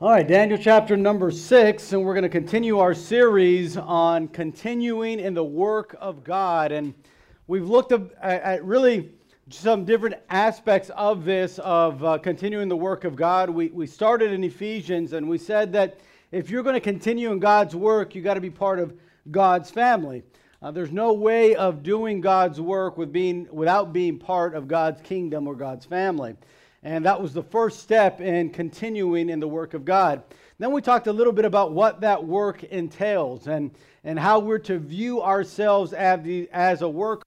All right, Daniel chapter number six, and we're going to continue our series on continuing in the work of God. And we've looked at, really some different aspects of this, of uh, continuing the work of God. We, we started in Ephesians, and we said that if you're going to continue in God's work, you got to be part of God's family. Uh, there's no way of doing God's work with being, without being part of God's kingdom or God's family. And that was the first step in continuing in the work of God. Then we talked a little bit about what that work entails and, and how we're to view ourselves as, the, as a worker.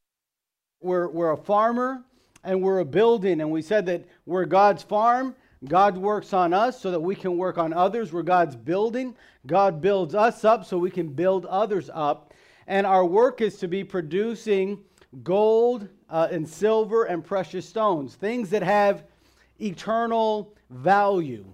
We're, we're a farmer and we're a building. And we said that we're God's farm. God works on us so that we can work on others. We're God's building. God builds us up so we can build others up. And our work is to be producing gold uh, and silver and precious stones, things that have eternal value.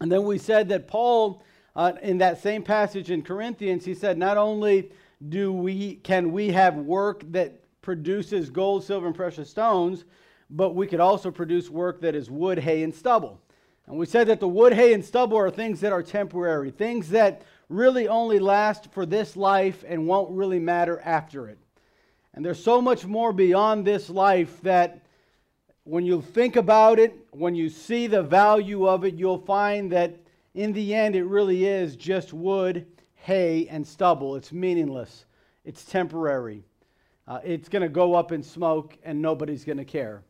And then we said that Paul, uh, in that same passage in Corinthians, he said, not only do we can we have work that produces gold, silver, and precious stones, but we could also produce work that is wood, hay, and stubble. And we said that the wood, hay, and stubble are things that are temporary, things that really only last for this life and won't really matter after it. And there's so much more beyond this life that when you think about it, when you see the value of it, you'll find that in the end it really is just wood, hay, and stubble. It's meaningless, it's temporary. Uh, it's going to go up in smoke and nobody's going to care.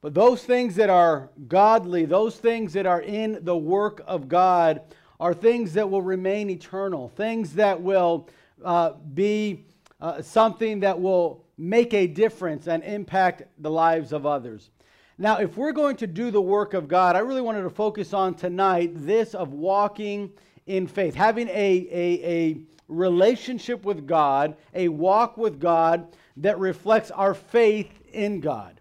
But those things that are godly, those things that are in the work of God, are things that will remain eternal, things that will uh, be uh, something that will make a difference and impact the lives of others. Now, if we're going to do the work of God, I really wanted to focus on tonight this of walking in faith, having a, a, a relationship with God, a walk with God that reflects our faith in God.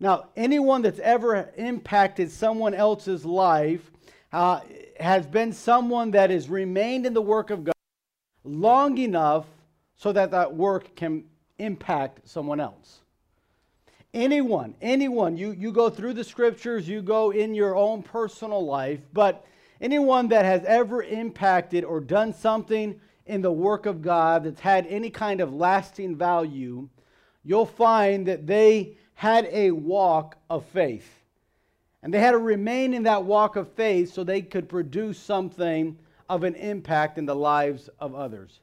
Now, anyone that's ever impacted someone else's life uh, has been someone that has remained in the work of God long enough so that that work can impact someone else. Anyone, anyone, you, you go through the scriptures, you go in your own personal life, but anyone that has ever impacted or done something in the work of God that's had any kind of lasting value, you'll find that they had a walk of faith. And they had to remain in that walk of faith so they could produce something of an impact in the lives of others.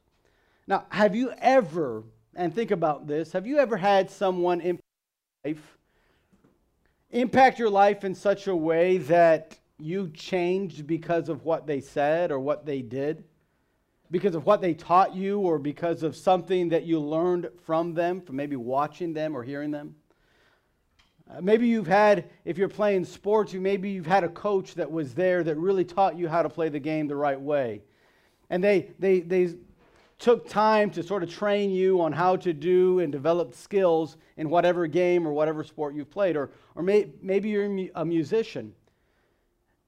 Now, have you ever, and think about this, have you ever had someone impact life, impact your life in such a way that you changed because of what they said or what they did, because of what they taught you, or because of something that you learned from them, from maybe watching them or hearing them. Uh, maybe you've had, if you're playing sports, you maybe you've had a coach that was there that really taught you how to play the game the right way. And they, they, they took time to sort of train you on how to do and develop skills in whatever game or whatever sport you've played. Or, or may, maybe you're a musician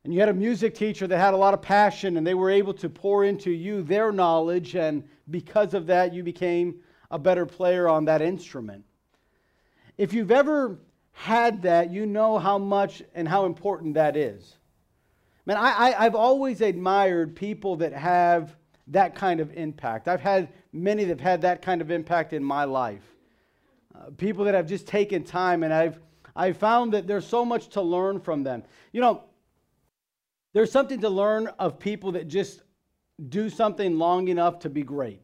and you had a music teacher that had a lot of passion and they were able to pour into you their knowledge, and because of that, you became a better player on that instrument. If you've ever had that, you know how much and how important that is. Man, I, I, I've always admired people that have that kind of impact. I've had many that have had that kind of impact in my life. Uh, people that have just taken time, and I've, I've found that there's so much to learn from them. You know, there's something to learn of people that just do something long enough to be great.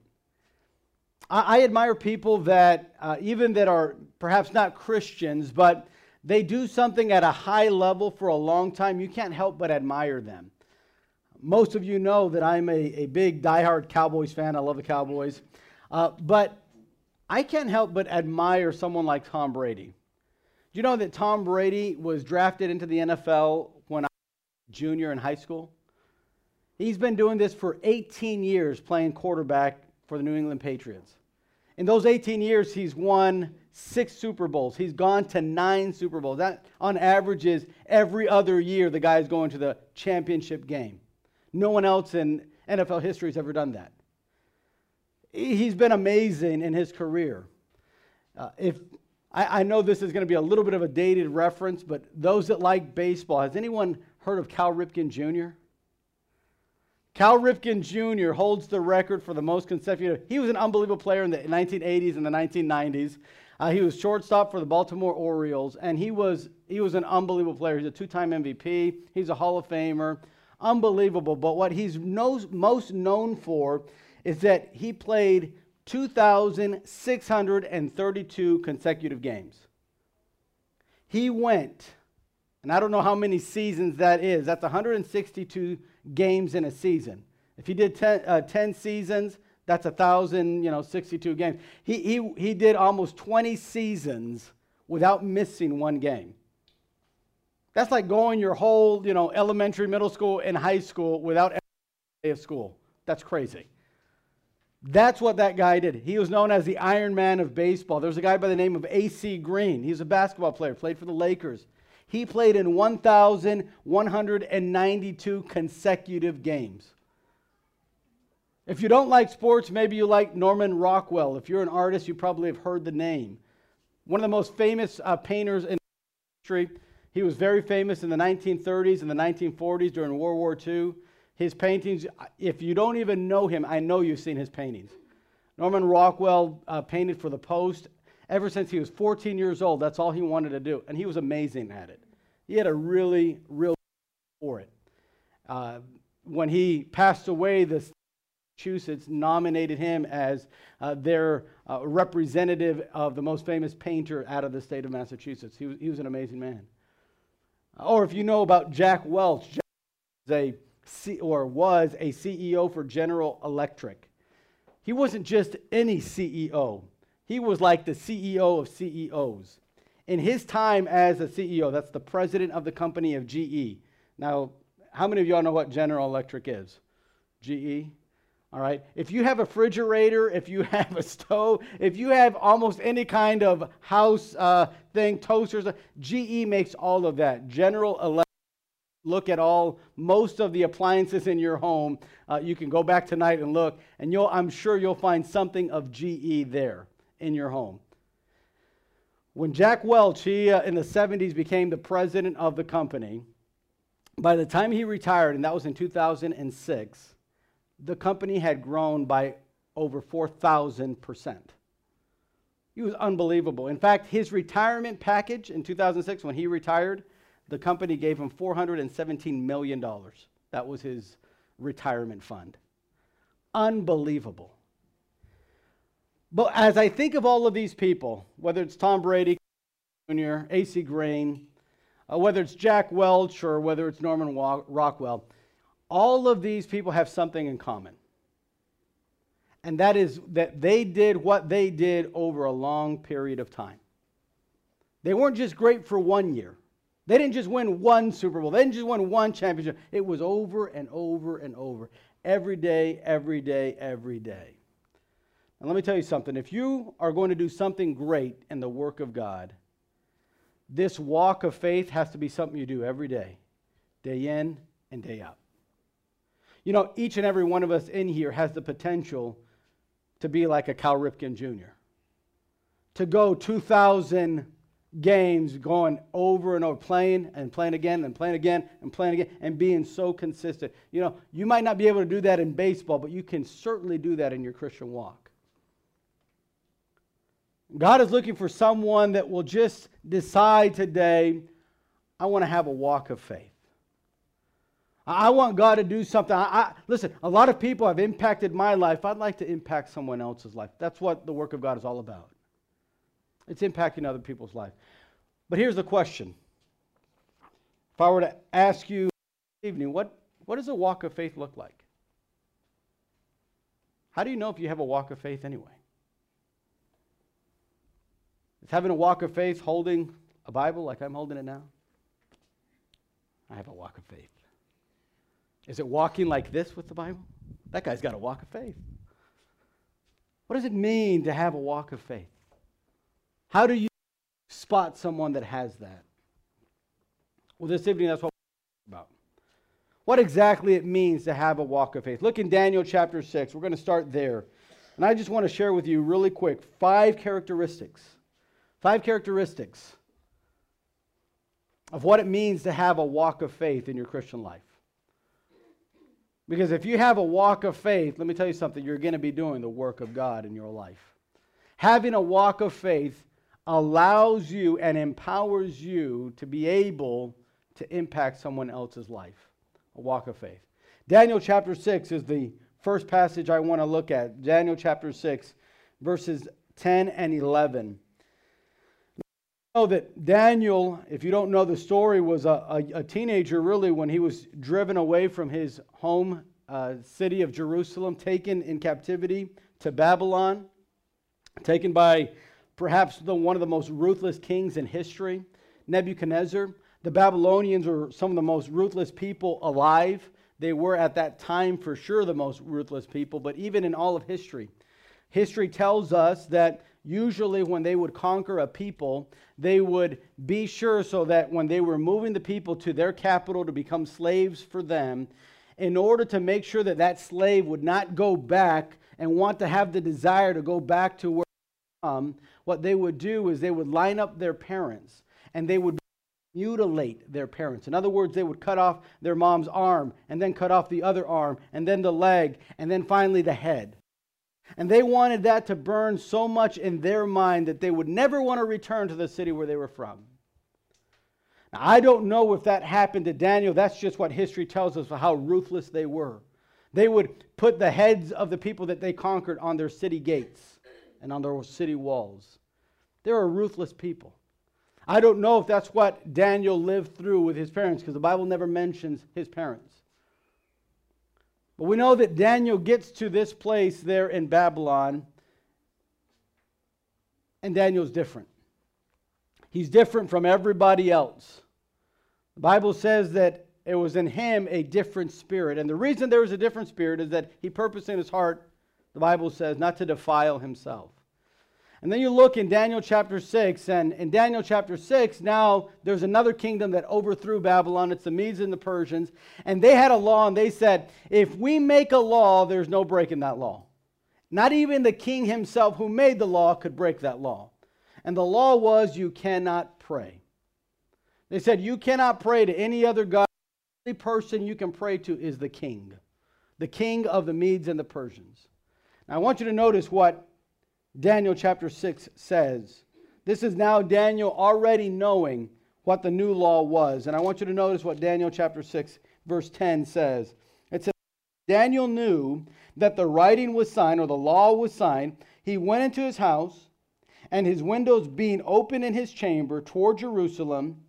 I, I admire people that, uh, even that are perhaps not Christians, but they do something at a high level for a long time. You can't help but admire them. Most of you know that I'm a, a big diehard Cowboys fan. I love the Cowboys. Uh, but I can't help but admire someone like Tom Brady. Do you know that Tom Brady was drafted into the NFL when I was junior in high school? He's been doing this for 18 years playing quarterback for the New England Patriots. In those 18 years, he's won six Super Bowls. He's gone to nine Super Bowls. That, on average, is every other year the guy is going to the championship game. No one else in NFL history has ever done that. He's been amazing in his career. Uh, if I, I know this is going to be a little bit of a dated reference, but those that like baseball, has anyone heard of Cal Ripken Jr.? Cal Ripken Jr. holds the record for the most consecutive. He was an unbelievable player in the 1980s and the 1990s. Uh, he was shortstop for the Baltimore Orioles, and he was he was an unbelievable player. He's a two-time MVP. He's a Hall of Famer, unbelievable. But what he's knows, most known for is that he played 2,632 consecutive games. He went, and I don't know how many seasons that is. That's 162 games in a season. If he did 10, uh, 10 seasons, that's 1,000, you know, 62 games. He, he, he did almost 20 seasons without missing one game. That's like going your whole, you know, elementary, middle school, and high school without a day of school. That's crazy. That's what that guy did. He was known as the Iron Man of baseball. There's a guy by the name of AC Green. He's a basketball player, played for the Lakers. He played in 1,192 consecutive games. If you don't like sports, maybe you like Norman Rockwell. If you're an artist, you probably have heard the name. One of the most famous uh, painters in history. He was very famous in the 1930s and the 1940s during World War II. His paintings, if you don't even know him, I know you've seen his paintings. Norman Rockwell uh, painted for the Post ever since he was 14 years old. That's all he wanted to do, and he was amazing at it. He had a really, real for it. Uh, when he passed away, the Massachusetts nominated him as uh, their uh, representative of the most famous painter out of the state of Massachusetts. He was, he was an amazing man. Or if you know about Jack Welch, Jack was a C, or was a CEO for General Electric. He wasn't just any CEO. He was like the CEO of CEOs. In his time as a CEO, that's the president of the company of GE. Now, how many of y'all know what General Electric is? GE? All right. If you have a refrigerator, if you have a stove, if you have almost any kind of house uh, thing, toasters, GE makes all of that. General Electric. Look at all most of the appliances in your home. Uh, you can go back tonight and look, and you'll, I'm sure you'll find something of GE there in your home. When Jack Welch, he uh, in the 70s became the president of the company, by the time he retired, and that was in 2006, the company had grown by over 4,000%. He was unbelievable. In fact, his retirement package in 2006, when he retired, the company gave him $417 million. That was his retirement fund. Unbelievable. But as I think of all of these people, whether it's Tom Brady Jr., AC Green, uh, whether it's Jack Welch, or whether it's Norman Rockwell, all of these people have something in common. And that is that they did what they did over a long period of time. They weren't just great for one year. They didn't just win one Super Bowl. They didn't just win one championship. It was over and over and over. Every day, every day, every day. And let me tell you something. If you are going to do something great in the work of God, this walk of faith has to be something you do every day, day in and day out. You know, each and every one of us in here has the potential to be like a Cal Ripken Jr., to go 2,000 games going over and over, playing and playing again and playing again and playing again and being so consistent. You know, you might not be able to do that in baseball, but you can certainly do that in your Christian walk. God is looking for someone that will just decide today, I want to have a walk of faith. I want God to do something. I, I, listen, a lot of people have impacted my life. I'd like to impact someone else's life. That's what the work of God is all about. It's impacting other people's life. But here's the question. If I were to ask you this evening, what, what does a walk of faith look like? How do you know if you have a walk of faith anyway? Is having a walk of faith holding a Bible like I'm holding it now? I have a walk of faith. Is it walking like this with the Bible? That guy's got a walk of faith. What does it mean to have a walk of faith? How do you spot someone that has that? Well, this evening, that's what we're about. What exactly it means to have a walk of faith. Look in Daniel chapter 6. We're going to start there. And I just want to share with you really quick five characteristics. Five characteristics of what it means to have a walk of faith in your Christian life. Because if you have a walk of faith, let me tell you something, you're going to be doing the work of God in your life. Having a walk of faith allows you and empowers you to be able to impact someone else's life. A walk of faith. Daniel chapter 6 is the first passage I want to look at. Daniel chapter 6, verses 10 and 11 know that Daniel, if you don't know the story, was a, a, a teenager really when he was driven away from his home uh, city of Jerusalem, taken in captivity to Babylon, taken by perhaps the, one of the most ruthless kings in history, Nebuchadnezzar. The Babylonians were some of the most ruthless people alive. They were at that time for sure the most ruthless people, but even in all of history, history tells us that usually when they would conquer a people, they would be sure so that when they were moving the people to their capital to become slaves for them, in order to make sure that that slave would not go back and want to have the desire to go back to where um, what they would do is they would line up their parents and they would mutilate their parents. In other words, they would cut off their mom's arm and then cut off the other arm and then the leg and then finally the head. And they wanted that to burn so much in their mind that they would never want to return to the city where they were from. Now, I don't know if that happened to Daniel. That's just what history tells us of how ruthless they were. They would put the heads of the people that they conquered on their city gates and on their city walls. They were ruthless people. I don't know if that's what Daniel lived through with his parents because the Bible never mentions his parents. But we know that Daniel gets to this place there in Babylon, and Daniel's different. He's different from everybody else. The Bible says that it was in him a different spirit. And the reason there was a different spirit is that he purposed in his heart, the Bible says, not to defile himself. And then you look in Daniel chapter 6, and in Daniel chapter 6, now there's another kingdom that overthrew Babylon. It's the Medes and the Persians. And they had a law, and they said, if we make a law, there's no breaking that law. Not even the king himself who made the law could break that law. And the law was you cannot pray. They said you cannot pray to any other God. The only person you can pray to is the king, the king of the Medes and the Persians. Now I want you to notice what Daniel chapter 6 says. This is now Daniel already knowing what the new law was. And I want you to notice what Daniel chapter 6, verse 10 says. It says, Daniel knew that the writing was signed, or the law was signed. He went into his house, and his windows being open in his chamber toward Jerusalem,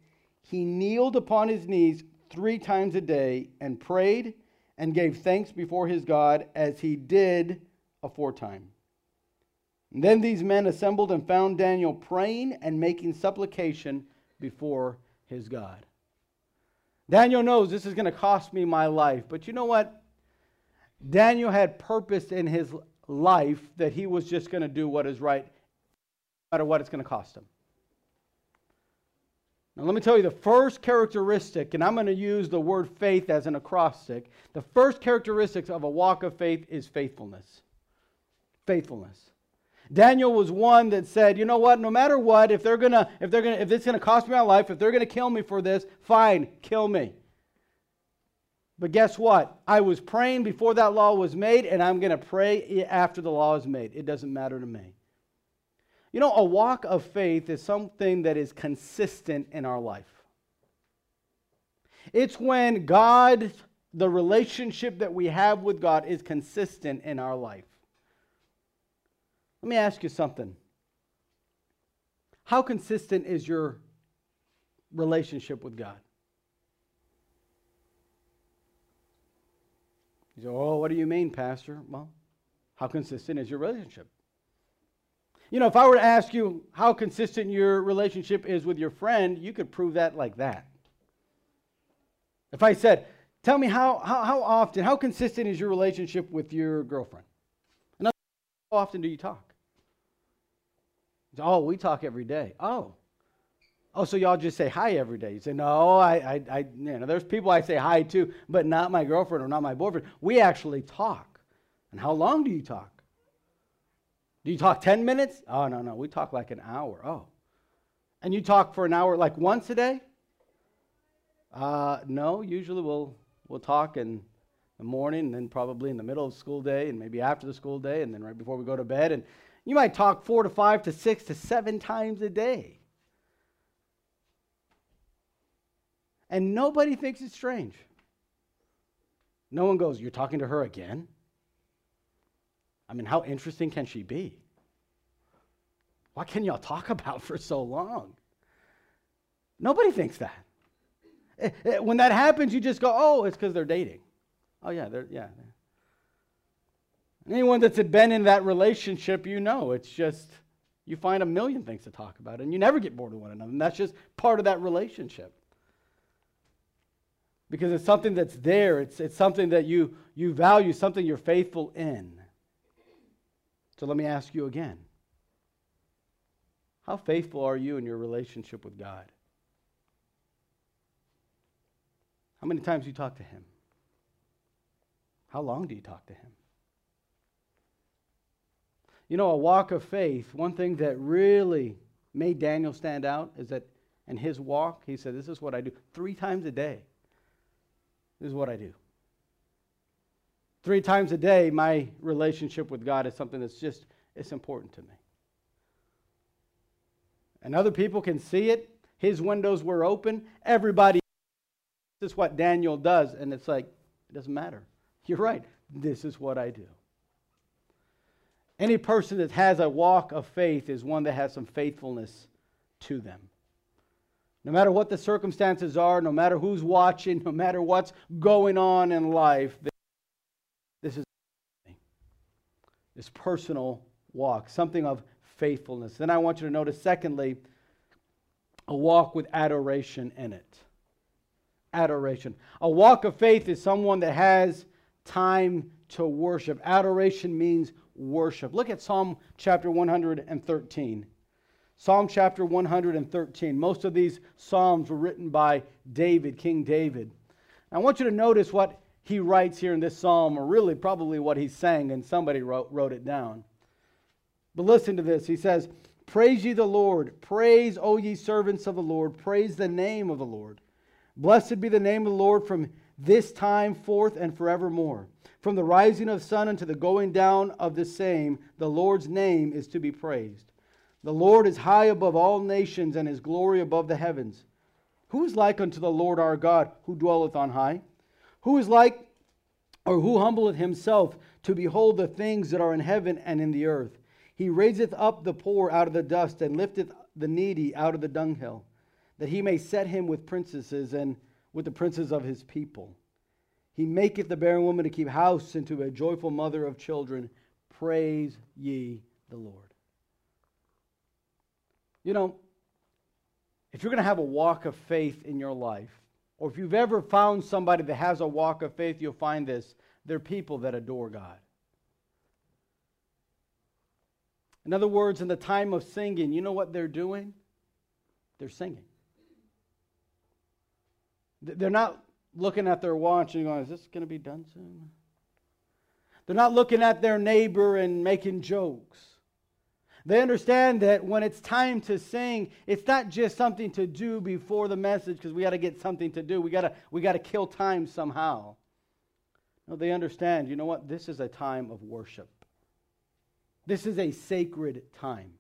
he kneeled upon his knees three times a day and prayed and gave thanks before his God as he did aforetime. And then these men assembled and found Daniel praying and making supplication before his God. Daniel knows this is going to cost me my life, but you know what? Daniel had purpose in his life that he was just going to do what is right, no matter what it's going to cost him. Now, let me tell you the first characteristic, and I'm going to use the word faith as an acrostic. The first characteristic of a walk of faith is faithfulness. Faithfulness. Daniel was one that said, you know what, no matter what, if they're gonna, if they're gonna, if it's gonna cost me my life, if they're gonna kill me for this, fine, kill me. But guess what? I was praying before that law was made, and I'm gonna pray after the law is made. It doesn't matter to me. You know, a walk of faith is something that is consistent in our life. It's when God, the relationship that we have with God, is consistent in our life. Let me ask you something. How consistent is your relationship with God? You say, Oh, what do you mean, Pastor? Well, how consistent is your relationship? You know, if I were to ask you how consistent your relationship is with your friend, you could prove that like that. If I said, Tell me how, how, how often, how consistent is your relationship with your girlfriend? And how often do you talk? Oh, we talk every day. Oh. Oh, so y'all just say hi every day. You say, no, I, I, I, you know, there's people I say hi to, but not my girlfriend or not my boyfriend. We actually talk. And how long do you talk? Do you talk 10 minutes? Oh, no, no, we talk like an hour. Oh. And you talk for an hour like once a day? Uh, no, usually we'll, we'll talk in the morning, and then probably in the middle of school day, and maybe after the school day, and then right before we go to bed. And you might talk four to five to six to seven times a day. And nobody thinks it's strange. No one goes, You're talking to her again? I mean, how interesting can she be? What can y'all talk about for so long? Nobody thinks that. Eh, eh, when that happens, you just go, oh, it's because they're dating. Oh, yeah, they're, yeah. Anyone that's been in that relationship, you know, it's just, you find a million things to talk about, and you never get bored of one another. And that's just part of that relationship. Because it's something that's there, it's, it's something that you, you value, something you're faithful in. So let me ask you again how faithful are you in your relationship with God? How many times do you talk to Him? How long do you talk to Him? You know, a walk of faith, one thing that really made Daniel stand out is that in his walk, he said, This is what I do three times a day. This is what I do. Three times a day, my relationship with God is something that's just, it's important to me. And other people can see it. His windows were open. Everybody, this is what Daniel does. And it's like, it doesn't matter. You're right. This is what I do. Any person that has a walk of faith is one that has some faithfulness to them. No matter what the circumstances are, no matter who's watching, no matter what's going on in life, this is this personal walk, something of faithfulness. Then I want you to notice, secondly, a walk with adoration in it. Adoration. A walk of faith is someone that has time to worship. Adoration means worship. Look at Psalm chapter 113. Psalm chapter 113. Most of these Psalms were written by David, King David. I want you to notice what he writes here in this psalm, or really probably what he sang, and somebody wrote, wrote it down. But listen to this. He says, Praise ye the Lord. Praise, O ye servants of the Lord. Praise the name of the Lord. Blessed be the name of the Lord from this time forth and forevermore. From the rising of sun unto the going down of the same, the Lord's name is to be praised. The Lord is high above all nations, and his glory above the heavens. Who is like unto the Lord our God, who dwelleth on high? Who is like, or who humbleth himself to behold the things that are in heaven and in the earth? He raiseth up the poor out of the dust, and lifteth the needy out of the dunghill, that he may set him with princesses and with the princes of his people. He maketh the barren woman to keep house, and to a joyful mother of children. Praise ye the Lord. You know, if you're going to have a walk of faith in your life, or if you've ever found somebody that has a walk of faith, you'll find this. They're people that adore God. In other words, in the time of singing, you know what they're doing? They're singing. They're not looking at their watch and going, Is this going to be done soon? They're not looking at their neighbor and making jokes. They understand that when it's time to sing, it's not just something to do before the message because we got to get something to do. We got to we got to kill time somehow. No, they understand, you know what? This is a time of worship. This is a sacred time.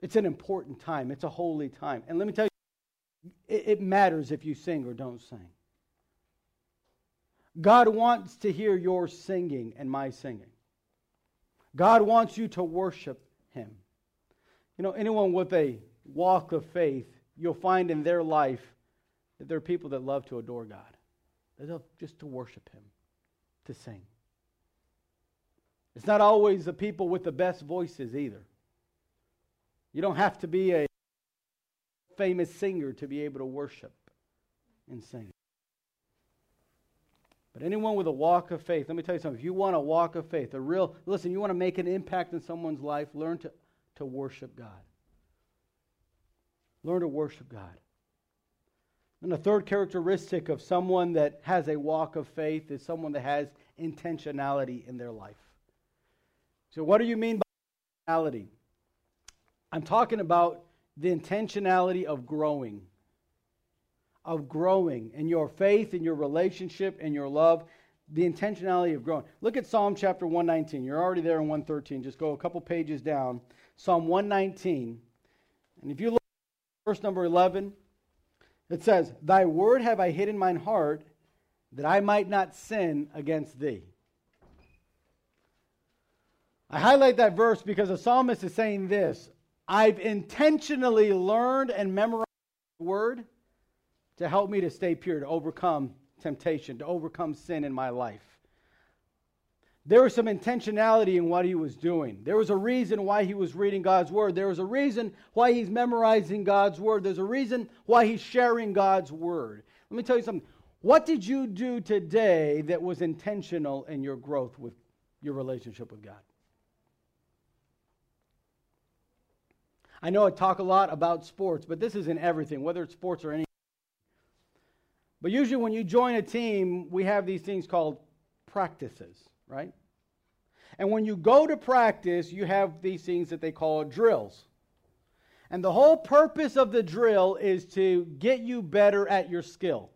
It's an important time. It's a holy time. And let me tell you, it, it matters if you sing or don't sing. God wants to hear your singing and my singing. God wants you to worship him. You know, anyone with a walk of faith, you'll find in their life that there are people that love to adore God. They love just to worship Him, to sing. It's not always the people with the best voices either. You don't have to be a famous singer to be able to worship and sing. But anyone with a walk of faith, let me tell you something. If you want a walk of faith, a real, listen, you want to make an impact in someone's life, learn to, to worship God. Learn to worship God. And the third characteristic of someone that has a walk of faith is someone that has intentionality in their life. So, what do you mean by intentionality? I'm talking about the intentionality of growing of growing in your faith, in your relationship, in your love. the intentionality of growing. Look at Psalm chapter 119. You're already there in 113. Just go a couple pages down. Psalm 119. And if you look at verse number 11, it says, Thy word have I hid in mine heart, that I might not sin against thee. I highlight that verse because the psalmist is saying this I've intentionally learned and memorized the word to help me to stay pure, to overcome temptation, to overcome sin in my life. There was some intentionality in what he was doing. There was a reason why he was reading God's word. There was a reason why he's memorizing God's word. There's a reason why he's sharing God's word. Let me tell you something. What did you do today that was intentional in your growth with your relationship with God? I know I talk a lot about sports, but this is in everything, whether it's sports or anything. But usually, when you join a team, we have these things called practices, right? And when you go to practice, you have these things that they call drills. And the whole purpose of the drill is to get you better at your skill.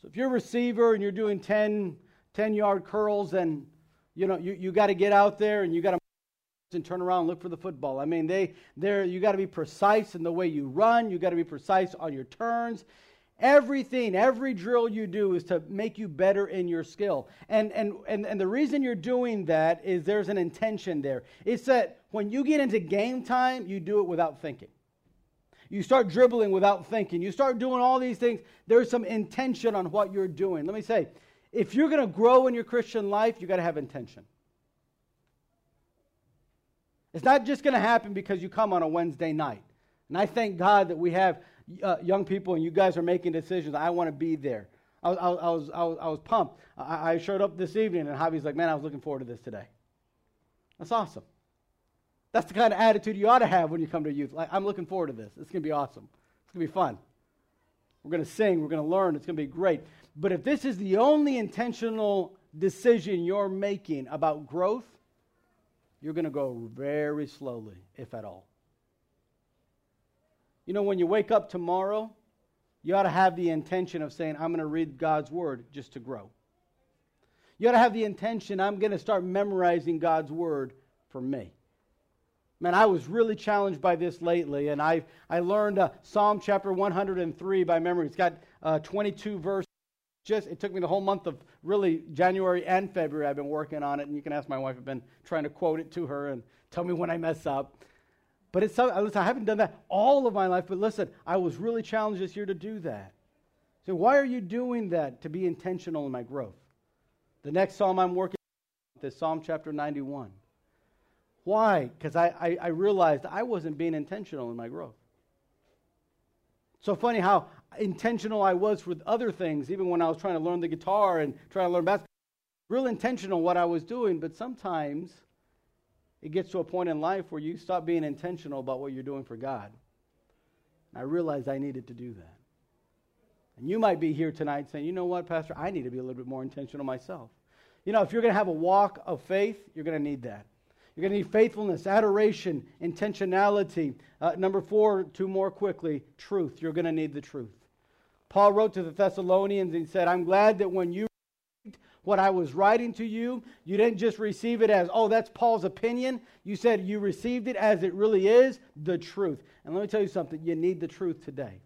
So if you're a receiver and you're doing 10, 10 yard curls, then you know you, you got to get out there and you got to and turn around and look for the football. I mean, they there you got to be precise in the way you run, you got to be precise on your turns. Everything, every drill you do is to make you better in your skill. And, and, and, and the reason you're doing that is there's an intention there. It's that when you get into game time, you do it without thinking. You start dribbling without thinking. You start doing all these things. There's some intention on what you're doing. Let me say, if you're going to grow in your Christian life, you got to have intention. It's not just going to happen because you come on a Wednesday night. And I thank God that we have uh, young people and you guys are making decisions. I want to be there. I was, I was, I was, I was pumped. I, I showed up this evening and Javi's like, man, I was looking forward to this today. That's awesome. That's the kind of attitude you ought to have when you come to youth. Like, I'm looking forward to this. It's going to be awesome. It's going to be fun. We're going to sing. We're going to learn. It's going to be great. But if this is the only intentional decision you're making about growth, you're going to go very slowly, if at all. You know, when you wake up tomorrow, you ought to have the intention of saying, I'm going to read God's word just to grow. You ought to have the intention, I'm going to start memorizing God's word for me. Man, I was really challenged by this lately, and I, I learned uh, Psalm chapter 103 by memory. It's got uh, 22 verses. Just it took me the whole month of really January and February. I've been working on it, and you can ask my wife. I've been trying to quote it to her and tell me when I mess up. But it's listen, I haven't done that all of my life, but listen, I was really challenged this year to do that. So why are you doing that? To be intentional in my growth. The next psalm I'm working on is Psalm chapter 91. Why? Because I, I, I realized I wasn't being intentional in my growth. So funny how intentional I was with other things, even when I was trying to learn the guitar and trying to learn basketball. Real intentional what I was doing, but sometimes it gets to a point in life where you stop being intentional about what you're doing for God. And I realized I needed to do that. And you might be here tonight saying, you know what, Pastor, I need to be a little bit more intentional myself. You know, if you're going to have a walk of faith, you're going to need that. You're going to need faithfulness, adoration, intentionality. Uh, number four, two more quickly truth. You're going to need the truth. Paul wrote to the Thessalonians and he said, I'm glad that when you what I was writing to you, you didn't just receive it as, oh, that's Paul's opinion. You said you received it as it really is, the truth. And let me tell you something you need the truth today.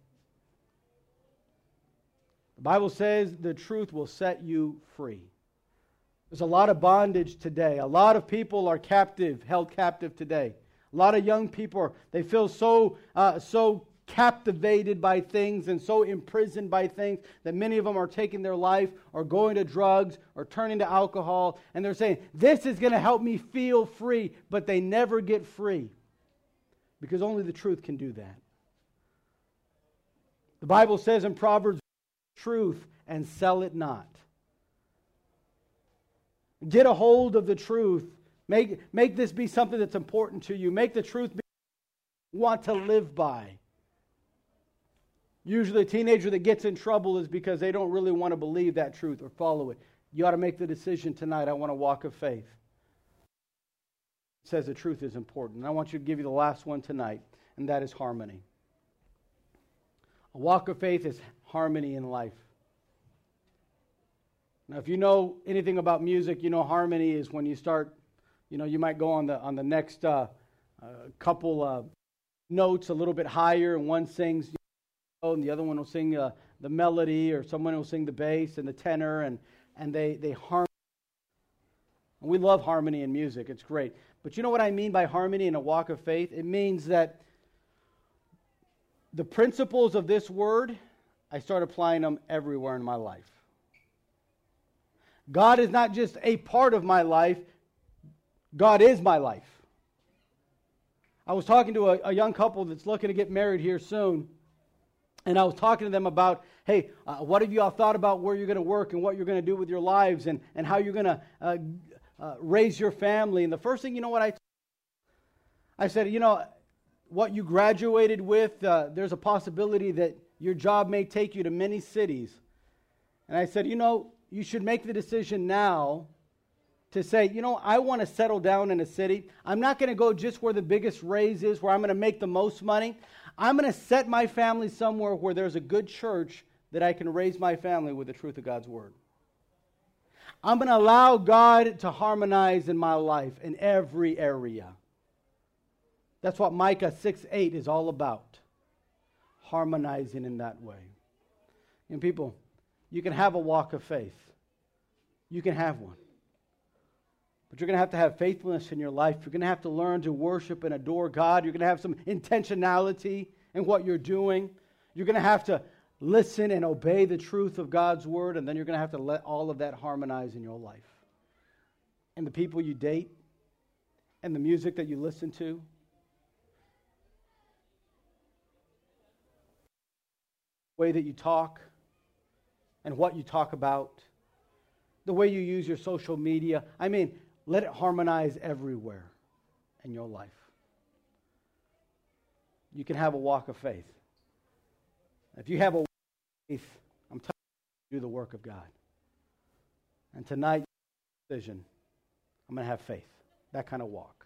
The Bible says the truth will set you free. There's a lot of bondage today. A lot of people are captive, held captive today. A lot of young people, they feel so, uh, so captivated by things and so imprisoned by things that many of them are taking their life or going to drugs or turning to alcohol. And they're saying, This is going to help me feel free. But they never get free because only the truth can do that. The Bible says in Proverbs, truth and sell it not. Get a hold of the truth. Make, make this be something that's important to you. Make the truth be want to live by. Usually, a teenager that gets in trouble is because they don't really want to believe that truth or follow it. You ought to make the decision tonight I want to walk of faith. It says the truth is important. And I want you to give you the last one tonight, and that is harmony. A walk of faith is harmony in life. Now, if you know anything about music, you know harmony is when you start, you know, you might go on the on the next uh, uh, couple uh, notes a little bit higher, and one sings, and the other one will sing uh, the melody, or someone will sing the bass and the tenor, and and they they harm. And we love harmony in music; it's great. But you know what I mean by harmony in a walk of faith? It means that the principles of this word, I start applying them everywhere in my life. God is not just a part of my life, God is my life. I was talking to a, a young couple that's looking to get married here soon, and I was talking to them about, hey, uh, what have you all thought about where you're going to work and what you're going to do with your lives and, and how you're going to uh, uh, raise your family? And the first thing, you know what I I said, you know, what you graduated with, uh, there's a possibility that your job may take you to many cities. And I said, you know, you should make the decision now to say, you know, I want to settle down in a city. I'm not going to go just where the biggest raise is, where I'm going to make the most money. I'm going to set my family somewhere where there's a good church that I can raise my family with the truth of God's word. I'm going to allow God to harmonize in my life in every area. That's what Micah 6 8 is all about. Harmonizing in that way. And people, you can have a walk of faith. You can have one. But you're going to have to have faithfulness in your life. You're going to have to learn to worship and adore God. You're going to have some intentionality in what you're doing. You're going to have to listen and obey the truth of God's word, and then you're going to have to let all of that harmonize in your life. And the people you date, and the music that you listen to, the way that you talk and what you talk about, the way you use your social media. I mean, let it harmonize everywhere in your life. You can have a walk of faith. If you have a walk of faith, I'm telling you, do the work of God. And tonight, decision, I'm going to have faith. That kind of walk.